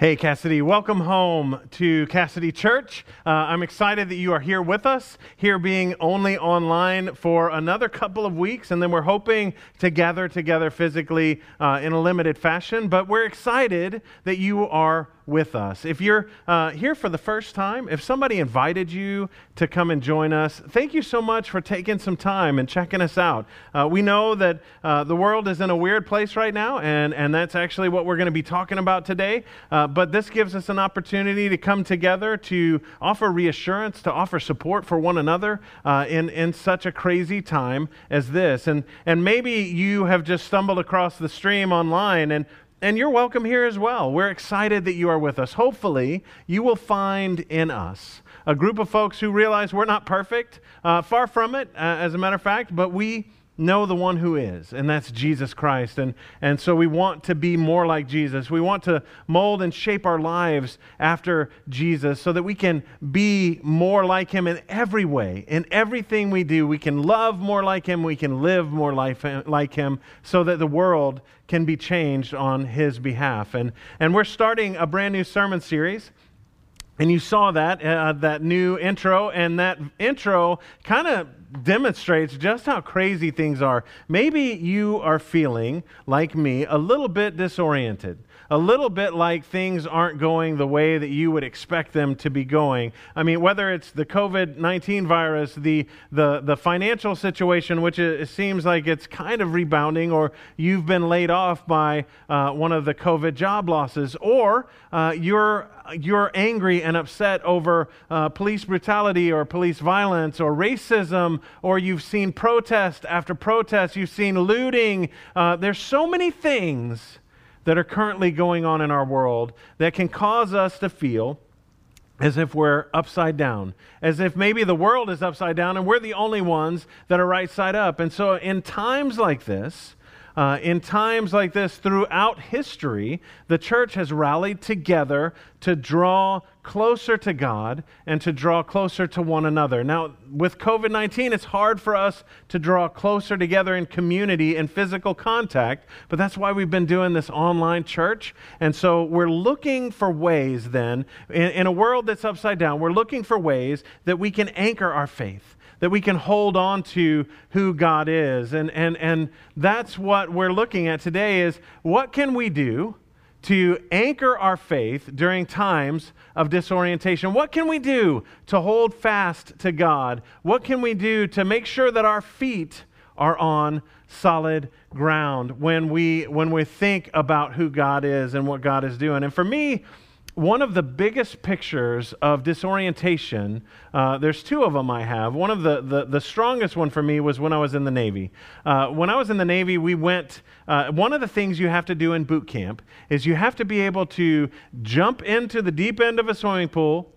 Hey, Cassidy, welcome home to Cassidy Church. Uh, I'm excited that you are here with us, here being only online for another couple of weeks, and then we're hoping to gather together physically uh, in a limited fashion. But we're excited that you are with us. If you're uh, here for the first time, if somebody invited you to come and join us, thank you so much for taking some time and checking us out. Uh, we know that uh, the world is in a weird place right now, and, and that's actually what we're going to be talking about today. Uh, but this gives us an opportunity to come together to offer reassurance, to offer support for one another uh, in, in such a crazy time as this. And, and maybe you have just stumbled across the stream online and and you're welcome here as well. We're excited that you are with us. Hopefully, you will find in us a group of folks who realize we're not perfect, uh, far from it, uh, as a matter of fact, but we know the one who is, and that's Jesus Christ. And, and so we want to be more like Jesus. We want to mold and shape our lives after Jesus so that we can be more like him in every way. In everything we do, we can love more like him, we can live more like, like him, so that the world can be changed on his behalf. And, and we're starting a brand new sermon series. And you saw that, uh, that new intro, and that intro kind of demonstrates just how crazy things are. Maybe you are feeling, like me, a little bit disoriented, a little bit like things aren't going the way that you would expect them to be going. I mean, whether it's the COVID 19 virus, the, the, the financial situation, which it, seems like it's kind of rebounding, or you've been laid off by uh, one of the COVID job losses, or uh, you're you're angry and upset over uh, police brutality or police violence or racism, or you've seen protest after protest, you've seen looting. Uh, there's so many things that are currently going on in our world that can cause us to feel as if we're upside down, as if maybe the world is upside down and we're the only ones that are right side up. And so, in times like this, uh, in times like this throughout history, the church has rallied together to draw closer to God and to draw closer to one another. Now, with COVID 19, it's hard for us to draw closer together in community and physical contact, but that's why we've been doing this online church. And so we're looking for ways then, in, in a world that's upside down, we're looking for ways that we can anchor our faith that we can hold on to who God is. And, and, and that's what we're looking at today is what can we do to anchor our faith during times of disorientation? What can we do to hold fast to God? What can we do to make sure that our feet are on solid ground when we when we think about who God is and what God is doing? And for me, one of the biggest pictures of disorientation, uh, there's two of them I have. One of the, the, the, strongest one for me was when I was in the Navy. Uh, when I was in the Navy, we went, uh, one of the things you have to do in boot camp is you have to be able to jump into the deep end of a swimming pool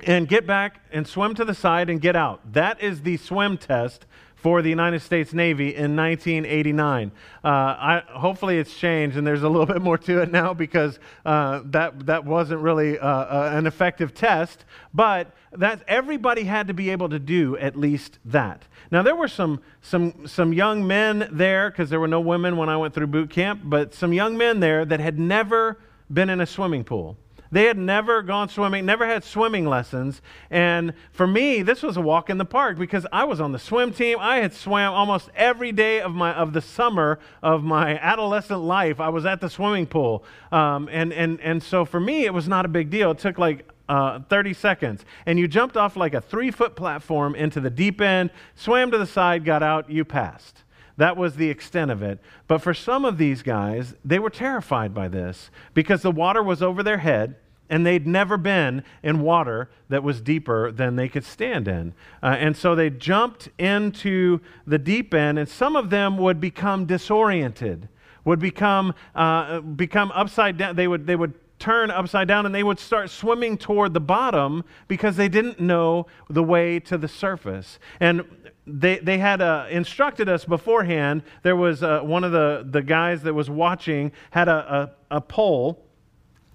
and get back and swim to the side and get out. That is the swim test for the United States Navy in 1989. Uh, I, hopefully, it's changed and there's a little bit more to it now because uh, that, that wasn't really uh, uh, an effective test, but that everybody had to be able to do at least that. Now, there were some, some, some young men there, because there were no women when I went through boot camp, but some young men there that had never been in a swimming pool. They had never gone swimming, never had swimming lessons. And for me, this was a walk in the park because I was on the swim team. I had swam almost every day of, my, of the summer of my adolescent life. I was at the swimming pool. Um, and, and, and so for me, it was not a big deal. It took like uh, 30 seconds. And you jumped off like a three foot platform into the deep end, swam to the side, got out, you passed. That was the extent of it. But for some of these guys, they were terrified by this because the water was over their head and they'd never been in water that was deeper than they could stand in. Uh, and so they jumped into the deep end, and some of them would become disoriented, would become, uh, become upside down. They would, they would turn upside down and they would start swimming toward the bottom because they didn't know the way to the surface. And they, they had uh, instructed us beforehand. There was uh, one of the, the guys that was watching had a, a, a pole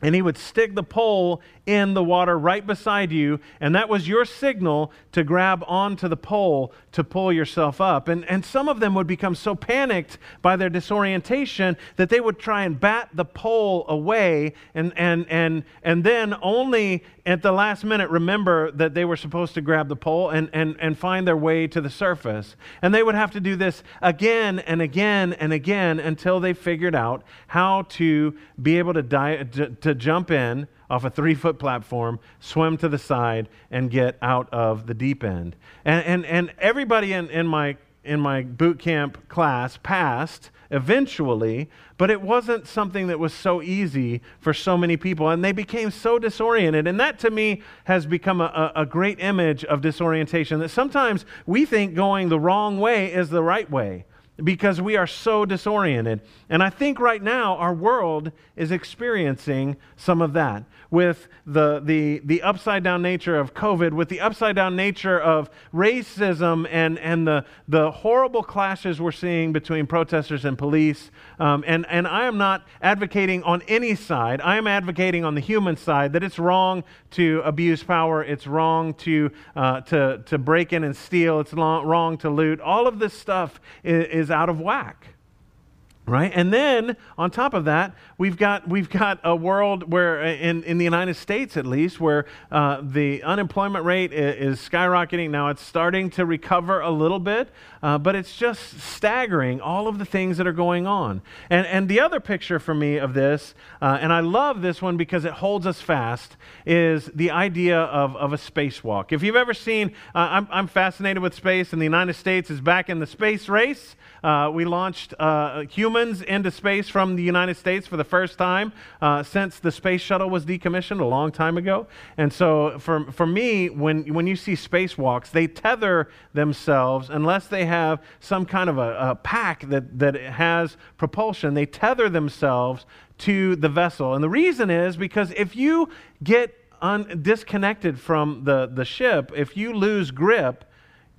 and he would stick the pole in the water right beside you, and that was your signal to grab onto the pole to pull yourself up. And, and some of them would become so panicked by their disorientation that they would try and bat the pole away, and, and, and, and then only at the last minute remember that they were supposed to grab the pole and, and, and find their way to the surface. And they would have to do this again and again and again until they figured out how to be able to, die, to, to jump in off a three foot platform, swim to the side, and get out of the deep end. And, and, and everybody in, in, my, in my boot camp class passed eventually, but it wasn't something that was so easy for so many people. And they became so disoriented. And that to me has become a, a great image of disorientation that sometimes we think going the wrong way is the right way because we are so disoriented. And I think right now our world is experiencing some of that with the, the, the upside down nature of COVID, with the upside down nature of racism and, and the, the horrible clashes we're seeing between protesters and police. Um, and, and I am not advocating on any side, I am advocating on the human side that it's wrong to abuse power, it's wrong to, uh, to, to break in and steal, it's wrong to loot. All of this stuff is, is out of whack right? And then on top of that we've got we've got a world where uh, in, in the united states at least where uh, the unemployment rate is, skyrocketing. Now it's starting to recover a little bit uh, but it's just staggering all of the things that are going on. And and the other picture for me of this uh, and i love this one because it holds us fast is the idea of, of a spacewalk. If you've ever seen uh, I'm, I'm fascinated with space and the united states is back in the space race uh, we launched uh, humans into space from the United States for the first time uh, since the space shuttle was decommissioned a long time ago. And so, for, for me, when, when you see spacewalks, they tether themselves, unless they have some kind of a, a pack that, that has propulsion, they tether themselves to the vessel. And the reason is because if you get un- disconnected from the, the ship, if you lose grip,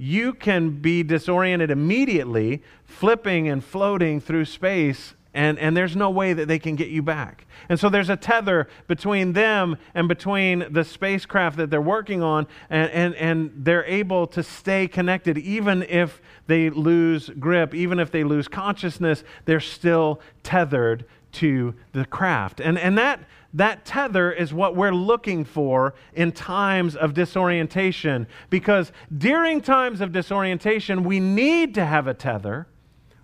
you can be disoriented immediately, flipping and floating through space, and, and there's no way that they can get you back. And so there's a tether between them and between the spacecraft that they're working on, and, and, and they're able to stay connected even if they lose grip, even if they lose consciousness, they're still tethered to the craft. And, and that that tether is what we're looking for in times of disorientation. Because during times of disorientation, we need to have a tether,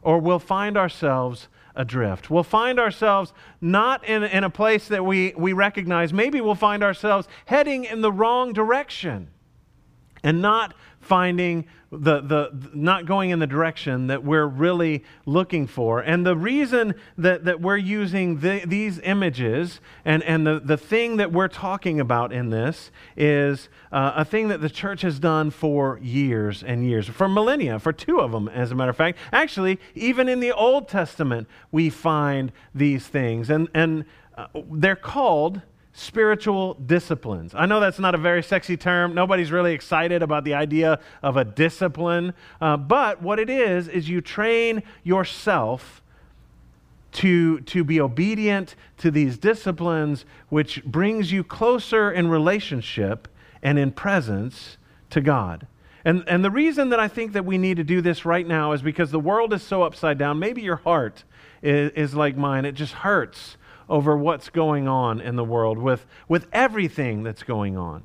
or we'll find ourselves adrift. We'll find ourselves not in, in a place that we, we recognize. Maybe we'll find ourselves heading in the wrong direction and not finding the, the, not going in the direction that we're really looking for. And the reason that, that we're using the, these images and, and the, the thing that we're talking about in this is uh, a thing that the church has done for years and years, for millennia, for two of them, as a matter of fact. Actually, even in the Old Testament, we find these things. And, and uh, they're called spiritual disciplines. I know that's not a very sexy term. Nobody's really excited about the idea of a discipline. Uh, but what it is, is you train yourself to, to be obedient to these disciplines, which brings you closer in relationship and in presence to God. And, and the reason that I think that we need to do this right now is because the world is so upside down. Maybe your heart is, is like mine, it just hurts over what's going on in the world with, with everything that's going on.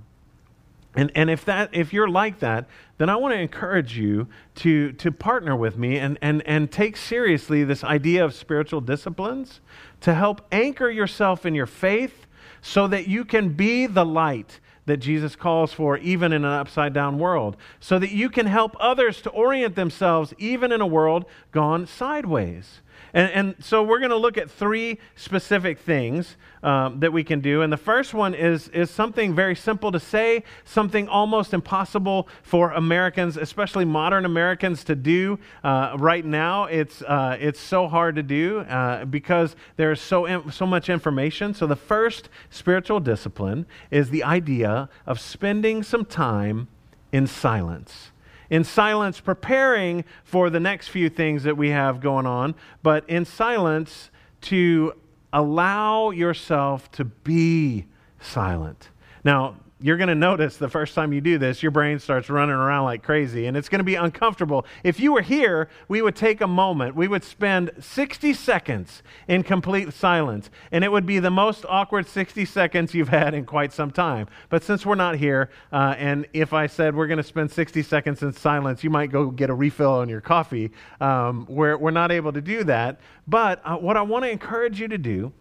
And, and if, that, if you're like that, then I want to encourage you to, to partner with me and, and, and take seriously this idea of spiritual disciplines to help anchor yourself in your faith so that you can be the light that Jesus calls for, even in an upside down world, so that you can help others to orient themselves, even in a world gone sideways. And, and so we're going to look at three specific things um, that we can do. And the first one is, is something very simple to say, something almost impossible for Americans, especially modern Americans, to do uh, right now. It's, uh, it's so hard to do uh, because there's so, so much information. So the first spiritual discipline is the idea of spending some time in silence in silence, preparing for the next few things that we have going on, but in silence to allow yourself to be silent. Now, you're going to notice the first time you do this, your brain starts running around like crazy, and it's going to be uncomfortable. If you were here, we would take a moment, we would spend 60 seconds in complete silence, and it would be the most awkward 60 seconds you've had in quite some time. But since we're not here, uh, and if I said we're going to spend 60 seconds in silence, you might go get a refill on your coffee. Um, we're, we're not able to do that. But uh, what I want to encourage you to do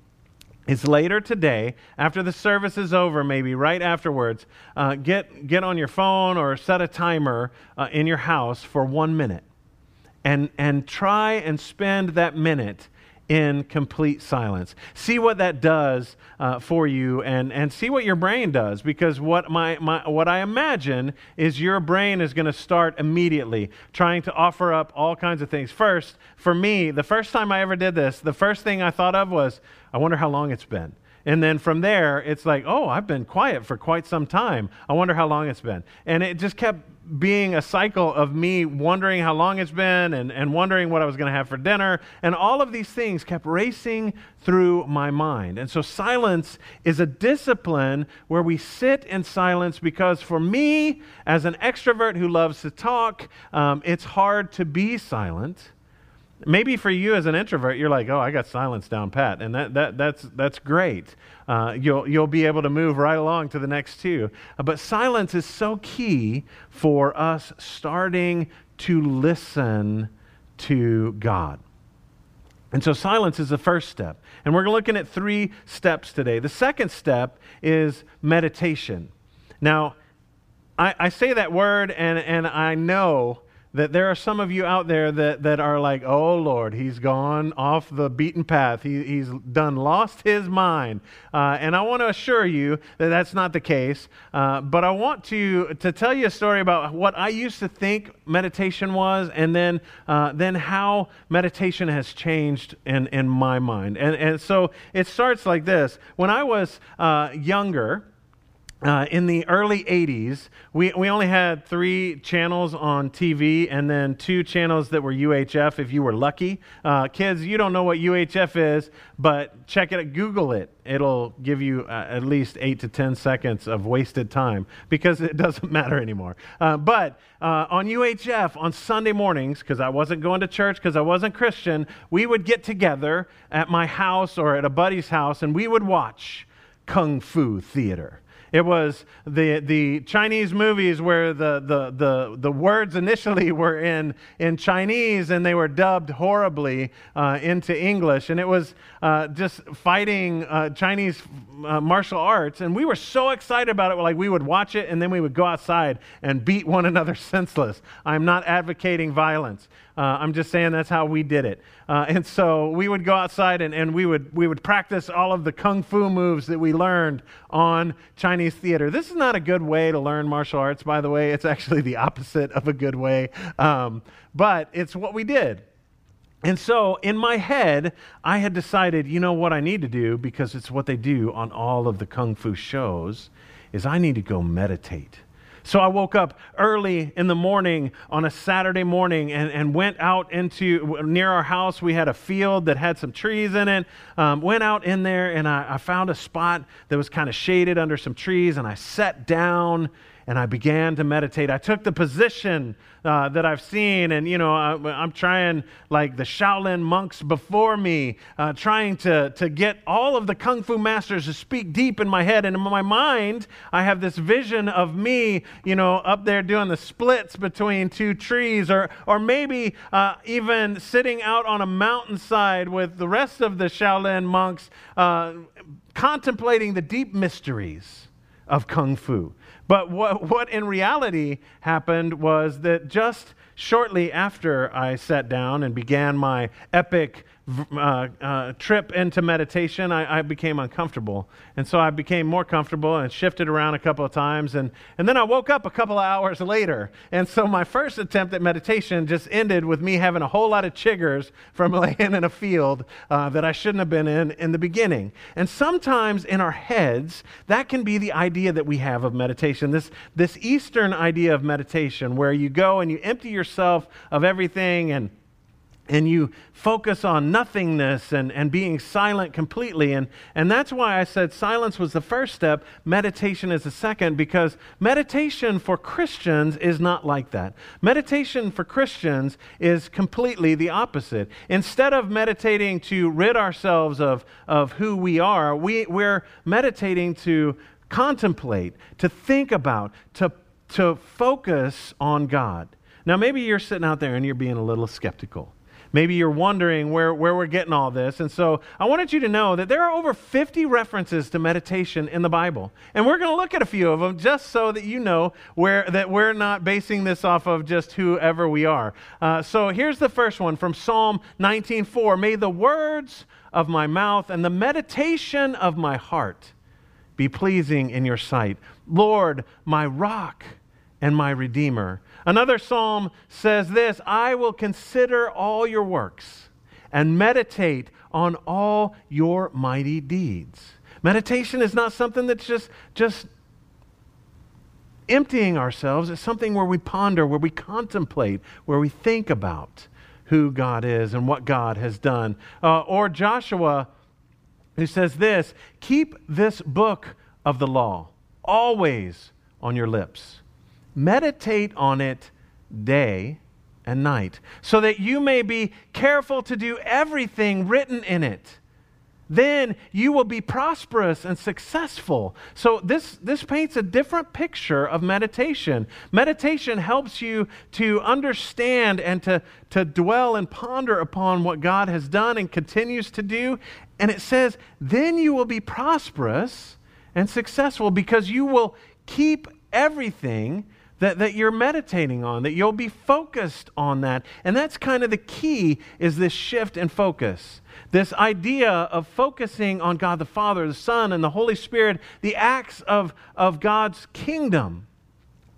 is later today, after the service is over, maybe right afterwards, uh, get, get on your phone or set a timer uh, in your house for one minute. And, and try and spend that minute in complete silence. See what that does uh, for you and, and see what your brain does because what, my, my, what I imagine is your brain is going to start immediately trying to offer up all kinds of things. First, for me, the first time I ever did this, the first thing I thought of was, I wonder how long it's been. And then from there, it's like, oh, I've been quiet for quite some time. I wonder how long it's been. And it just kept being a cycle of me wondering how long it's been and, and wondering what I was going to have for dinner. And all of these things kept racing through my mind. And so silence is a discipline where we sit in silence because for me, as an extrovert who loves to talk, um, it's hard to be silent. Maybe for you as an introvert, you're like, oh, I got silence down pat, and that, that, that's, that's great. Uh, you'll, you'll be able to move right along to the next two. Uh, but silence is so key for us starting to listen to God. And so silence is the first step. And we're looking at three steps today. The second step is meditation. Now, I, I say that word, and, and I know that there are some of you out there that, that are like, oh Lord, he's gone off the beaten path. He, he's done lost his mind. Uh, and I want to assure you that that's not the case. Uh, but I want to, to tell you a story about what I used to think meditation was and then, uh, then how meditation has changed in, in my mind. And, and so it starts like this. When I was uh, younger, uh, in the early 80s, we, we only had three channels on TV and then two channels that were UHF if you were lucky. Uh, kids, you don't know what UHF is, but check it, Google it. It'll give you uh, at least eight to 10 seconds of wasted time because it doesn't matter anymore. Uh, but uh, on UHF, on Sunday mornings, because I wasn't going to church, because I wasn't Christian, we would get together at my house or at a buddy's house and we would watch Kung Fu Theater. It was the, the Chinese movies where the, the, the, the words initially were in, in Chinese and they were dubbed horribly uh, into English. And it was uh, just fighting uh, Chinese uh, martial arts. And we were so excited about it. Like we would watch it and then we would go outside and beat one another senseless. I'm not advocating violence. Uh, I'm just saying that's how we did it. Uh, and so we would go outside and, and we, would, we would practice all of the kung fu moves that we learned on Chinese theater. This is not a good way to learn martial arts, by the way. It's actually the opposite of a good way. Um, but it's what we did. And so in my head, I had decided, you know what I need to do, because it's what they do on all of the kung fu shows, is I need to go meditate. So I woke up early in the morning on a Saturday morning and, and went out into near our house. We had a field that had some trees in it. Um, went out in there and I, I found a spot that was kind of shaded under some trees and I sat down and I began to meditate. I took the position uh, that I've seen, and you know, I, am trying like the Shaolin monks before me, uh, trying to to get all of the kung fu masters to speak deep in my head and in my mind. I have this vision of me, you know, up there doing the splits between two trees, or or maybe uh, even sitting out on a mountainside with the rest of the Shaolin monks, uh, contemplating the deep mysteries of kung fu. But what, what in reality happened was that just shortly after I sat down and began my epic uh, uh, trip into meditation, I, I, became uncomfortable. And so I became more comfortable and shifted around a couple of times. And, and then I woke up a couple of hours later. And so my first attempt at meditation just ended with me having a whole lot of chiggers from laying in a field uh, that I shouldn't have been in in the beginning. And sometimes in our heads, that can be the idea that we have of meditation this, this Eastern idea of meditation where you go and you empty yourself of everything and and you focus on nothingness and, and being silent completely. And, and that's why I said silence was the first step, meditation is the second, because meditation for Christians is not like that. Meditation for Christians is completely the opposite. Instead of meditating to rid ourselves of, of who we are, we, we're meditating to contemplate, to think about, to, to focus on God. Now, maybe you're sitting out there and you're being a little skeptical. Maybe you're wondering where, where we're getting all this. And so I wanted you to know that there are over 50 references to meditation in the Bible. And we're going to look at a few of them just so that you know where, that we're not basing this off of just whoever we are. Uh, so here's the first one from Psalm 19:4. May the words of my mouth and the meditation of my heart be pleasing in your sight. Lord, my rock and my redeemer. Another psalm says this I will consider all your works and meditate on all your mighty deeds. Meditation is not something that's just, just emptying ourselves. It's something where we ponder, where we contemplate, where we think about who God is and what God has done. Uh, or Joshua, who says this Keep this book of the law always on your lips meditate on it day and night, so that you may be careful to do everything written in it. Then you will be prosperous and successful. So, this, this paints a different picture of meditation. Meditation helps you to understand and to, to dwell and ponder upon what God has done and continues to do. And it says, then you will be prosperous and successful because you will keep everything that, that you're meditating on, that you'll be focused on that. And that's kind of the key is this shift in focus. This idea of focusing on God the Father, the Son, and the Holy Spirit, the acts of, of God's kingdom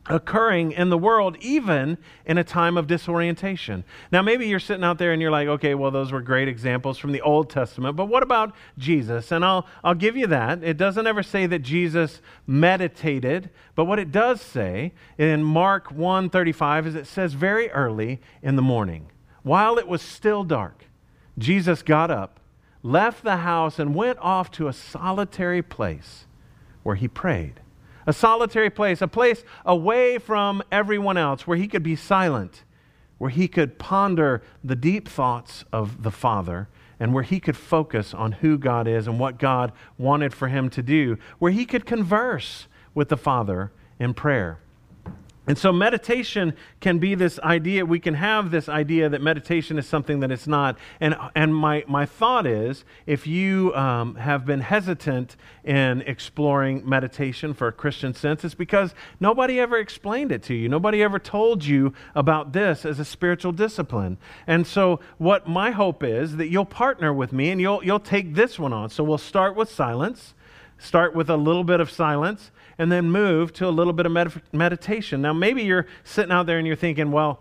occurring in the world, even in a time of disorientation. Now, maybe you're sitting out there and you're like, okay, well, those were great examples from the Old Testament, but what about Jesus? And I'll, I'll give you that. It doesn't ever say that Jesus meditated, but what it does say in Mark 1:35 is it says very early in the morning, while it was still dark, Jesus got up, left the house, and went off to a solitary place where he prayed a solitary place, a place away from everyone else where he could be silent, where he could ponder the deep thoughts of the Father, and where he could focus on who God is and what God wanted for him to do, where he could converse with the Father in prayer. And so, meditation can be this idea, we can have this idea that meditation is something that it's not. And, and my, my thought is if you um, have been hesitant in exploring meditation for a Christian sense, it's because nobody ever explained it to you. Nobody ever told you about this as a spiritual discipline. And so, what my hope is that you'll partner with me and you'll, you'll take this one on. So, we'll start with silence, start with a little bit of silence and then move to a little bit of med- meditation. Now, maybe you're sitting out there and you're thinking, well,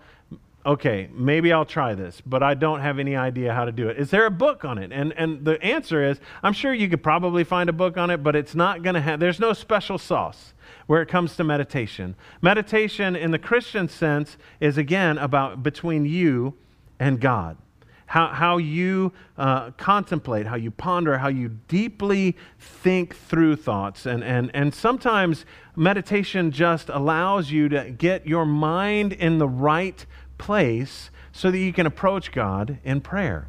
okay, maybe I'll try this, but I don't have any idea how to do it. Is there a book on it? And, and the answer is, I'm sure you could probably find a book on it, but it's not going to have, there's no special sauce where it comes to meditation. Meditation in the Christian sense is, again, about between you and God how, how you uh, contemplate, how you ponder, how you deeply think through thoughts. And, and, and sometimes meditation just allows you to get your mind in the right place so that you can approach God in prayer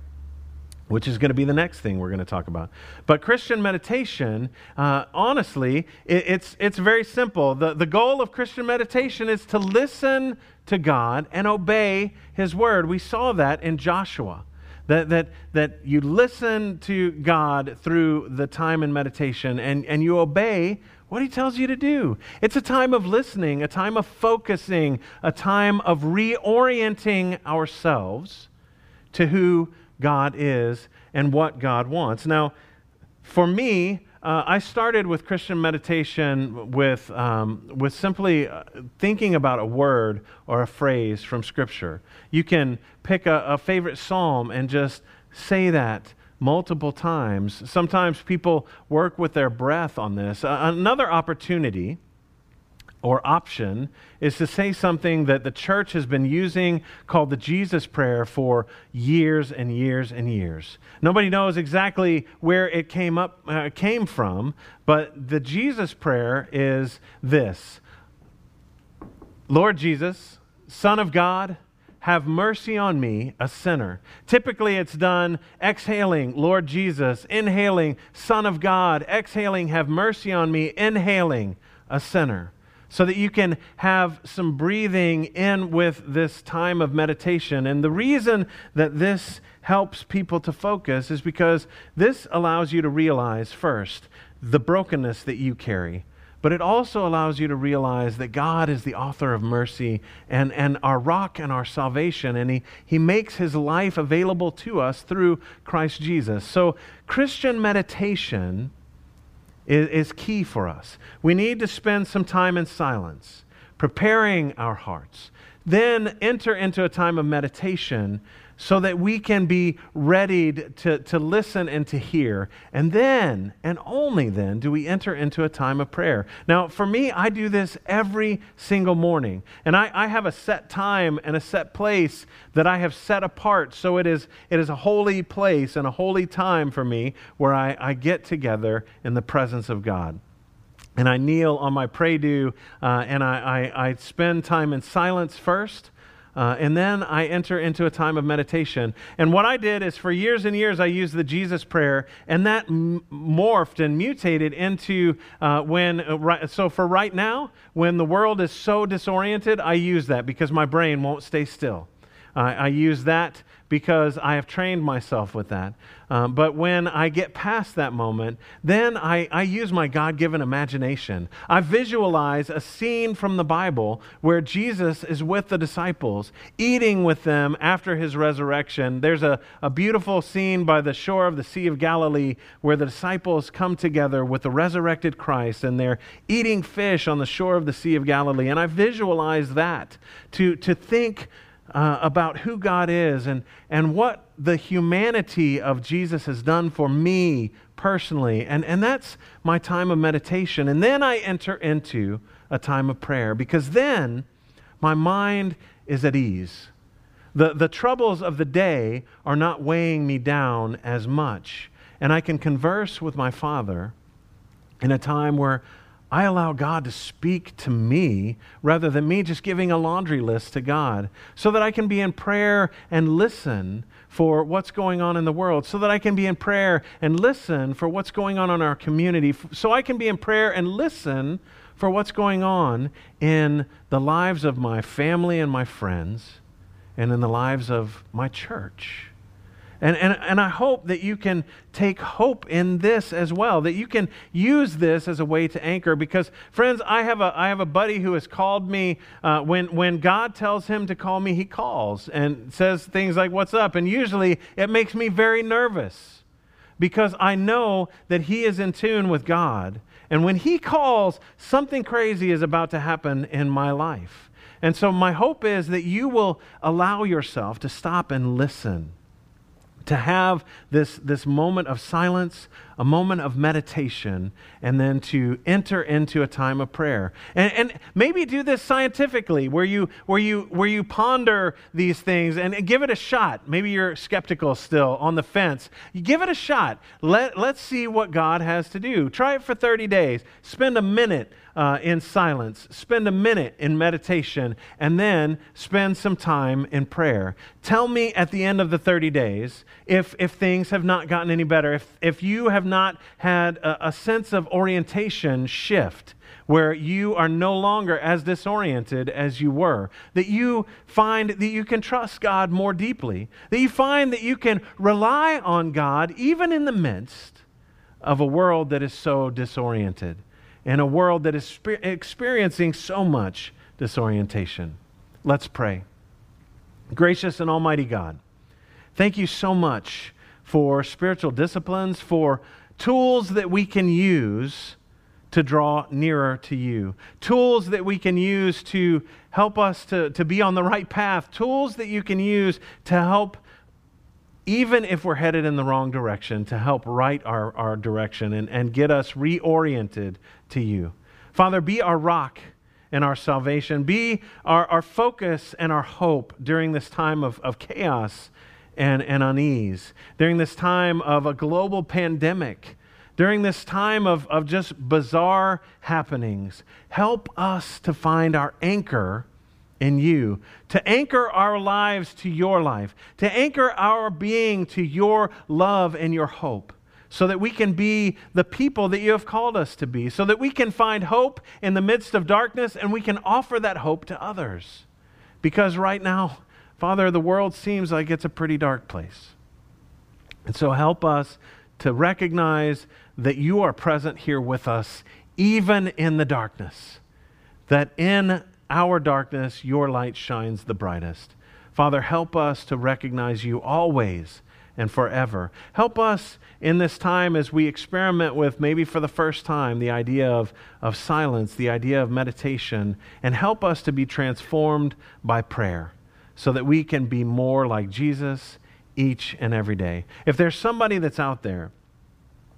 which is going to be the next thing we're going to talk about. But Christian meditation, uh, honestly, it, it's, it's very simple. The, the goal of Christian meditation is to listen to God and obey His word. We saw that in Joshua. That, that, that you listen to God through the time in meditation and, and you obey what He tells you to do. It's a time of listening, a time of focusing, a time of reorienting ourselves to who God is and what God wants. Now, for me, uh, I started with Christian meditation with, um, with simply uh, thinking about a word or a phrase from Scripture. You can pick a, a favorite psalm and just say that multiple times. Sometimes people work with their breath on this. Uh, another opportunity or option is to say something that the church has been using called the Jesus prayer for years and years and years. Nobody knows exactly where it came up uh, came from, but the Jesus prayer is this. Lord Jesus, Son of God, have mercy on me, a sinner. Typically, it's done exhaling, Lord Jesus, inhaling, Son of God, exhaling, have mercy on me, inhaling, a sinner. So that you can have some breathing in with this time of meditation. And the reason that this helps people to focus is because this allows you to realize first the brokenness that you carry but it also allows you to realize that God is the author of mercy and, and our rock and our salvation, and he, he makes His life available to us through Christ Jesus. So, Christian meditation is, is key for us. We need to spend some time in silence, preparing our hearts, then enter into a time of meditation so that we can be ready to, to listen and to hear. And then, and only then, do we enter into a time of prayer. Now, for me, I do this every single morning. And I, I have a set time and a set place that I have set apart. So it is, it is a holy place and a holy time for me where I, I get together in the presence of God and I kneel on my prie-dieu, uh, and I, I, I, spend time in silence first, uh, and then I enter into a time of meditation. And what I did is for years and years, I used the Jesus prayer, and that m- morphed and mutated into uh, when, uh, right, so for right now, when the world is so disoriented, I use that because my brain won't stay still. I use that because I have trained myself with that. Um, but when I get past that moment, then I, I use my God given imagination. I visualize a scene from the Bible where Jesus is with the disciples, eating with them after his resurrection. There's a, a beautiful scene by the shore of the Sea of Galilee where the disciples come together with the resurrected Christ and they're eating fish on the shore of the Sea of Galilee. And I visualize that to, to think uh, about who God is and, and what the humanity of Jesus has done for me personally. And, and that's my time of meditation. And then I enter into a time of prayer because then my mind is at ease. The, the troubles of the day are not weighing me down as much. And I can converse with my Father in a time where I allow God to speak to me rather than me just giving a laundry list to God so that I can be in prayer and listen for what's going on in the world, so that I can be in prayer and listen for what's going on in our community, so I can be in prayer and listen for what's going on in the lives of my family and my friends and in the lives of my church. And, and, and I hope that you can take hope in this as well, that you can use this as a way to anchor. Because, friends, I have a, I have a buddy who has called me. Uh, when, when God tells him to call me, he calls and says things like, What's up? And usually it makes me very nervous because I know that he is in tune with God. And when he calls, something crazy is about to happen in my life. And so, my hope is that you will allow yourself to stop and listen to have this, this moment of silence, a moment of meditation, and then to enter into a time of prayer. And, and maybe do this scientifically, where you, where, you, where you ponder these things and give it a shot. Maybe you're skeptical still on the fence. You give it a shot. Let, let's see what God has to do. Try it for 30 days. Spend a minute uh, in silence, spend a minute in meditation, and then spend some time in prayer. Tell me at the end of the 30 days if, if things have not gotten any better, if, if you have not had a, a sense of orientation shift where you are no longer as disoriented as you were, that you find that you can trust God more deeply, that you find that you can rely on God even in the midst of a world that is so disoriented in a world that is experiencing so much disorientation. Let's pray. Gracious and Almighty God, thank you so much for spiritual disciplines, for tools that we can use to draw nearer to you, tools that we can use to help us to, to be on the right path, tools that you can use to help even if we're headed in the wrong direction, to help right our, our direction and, and get us reoriented to you. Father, be our rock and our salvation. Be our, our focus and our hope during this time of, of chaos and, and unease, during this time of a global pandemic, during this time of, of just bizarre happenings. Help us to find our anchor in you, to anchor our lives to your life, to anchor our being to your love and your hope, so that we can be the people that you have called us to be, so that we can find hope in the midst of darkness and we can offer that hope to others. Because right now, Father, the world seems like it's a pretty dark place. And so help us to recognize that you are present here with us, even in the darkness. That in our darkness, your light shines the brightest. Father, help us to recognize you always and forever. Help us in this time as we experiment with, maybe for the first time, the idea of, of silence, the idea of meditation, and help us to be transformed by prayer so that we can be more like Jesus each and every day. If there's somebody that's out there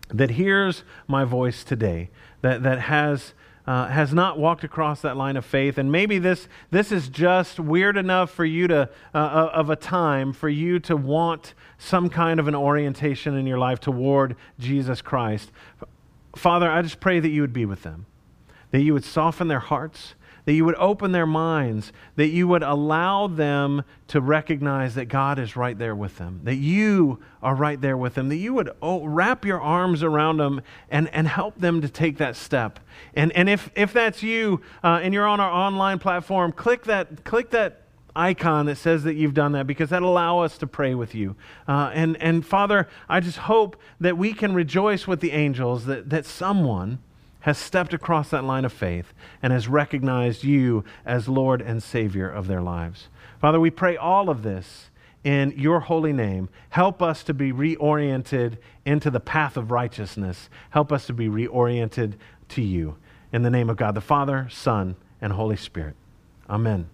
that hears my voice today, that, that has uh, has not walked across that line of faith, and maybe this this is just weird enough for you to uh, uh, of a time for you to want some kind of an orientation in your life toward Jesus Christ. Father, I just pray that you would be with them, that you would soften their hearts, that you would open their minds, that you would allow them to recognize that God is right there with them, that you are right there with them, that you would wrap your arms around them and, and help them to take that step. And, and if, if that's you uh, and you're on our online platform, click that, click that icon that says that you've done that because that'll allow us to pray with you. Uh, and, and Father, I just hope that we can rejoice with the angels that, that someone has stepped across that line of faith and has recognized you as Lord and Savior of their lives. Father, we pray all of this in your holy name. Help us to be reoriented into the path of righteousness. Help us to be reoriented to you. In the name of God the Father, Son, and Holy Spirit. Amen.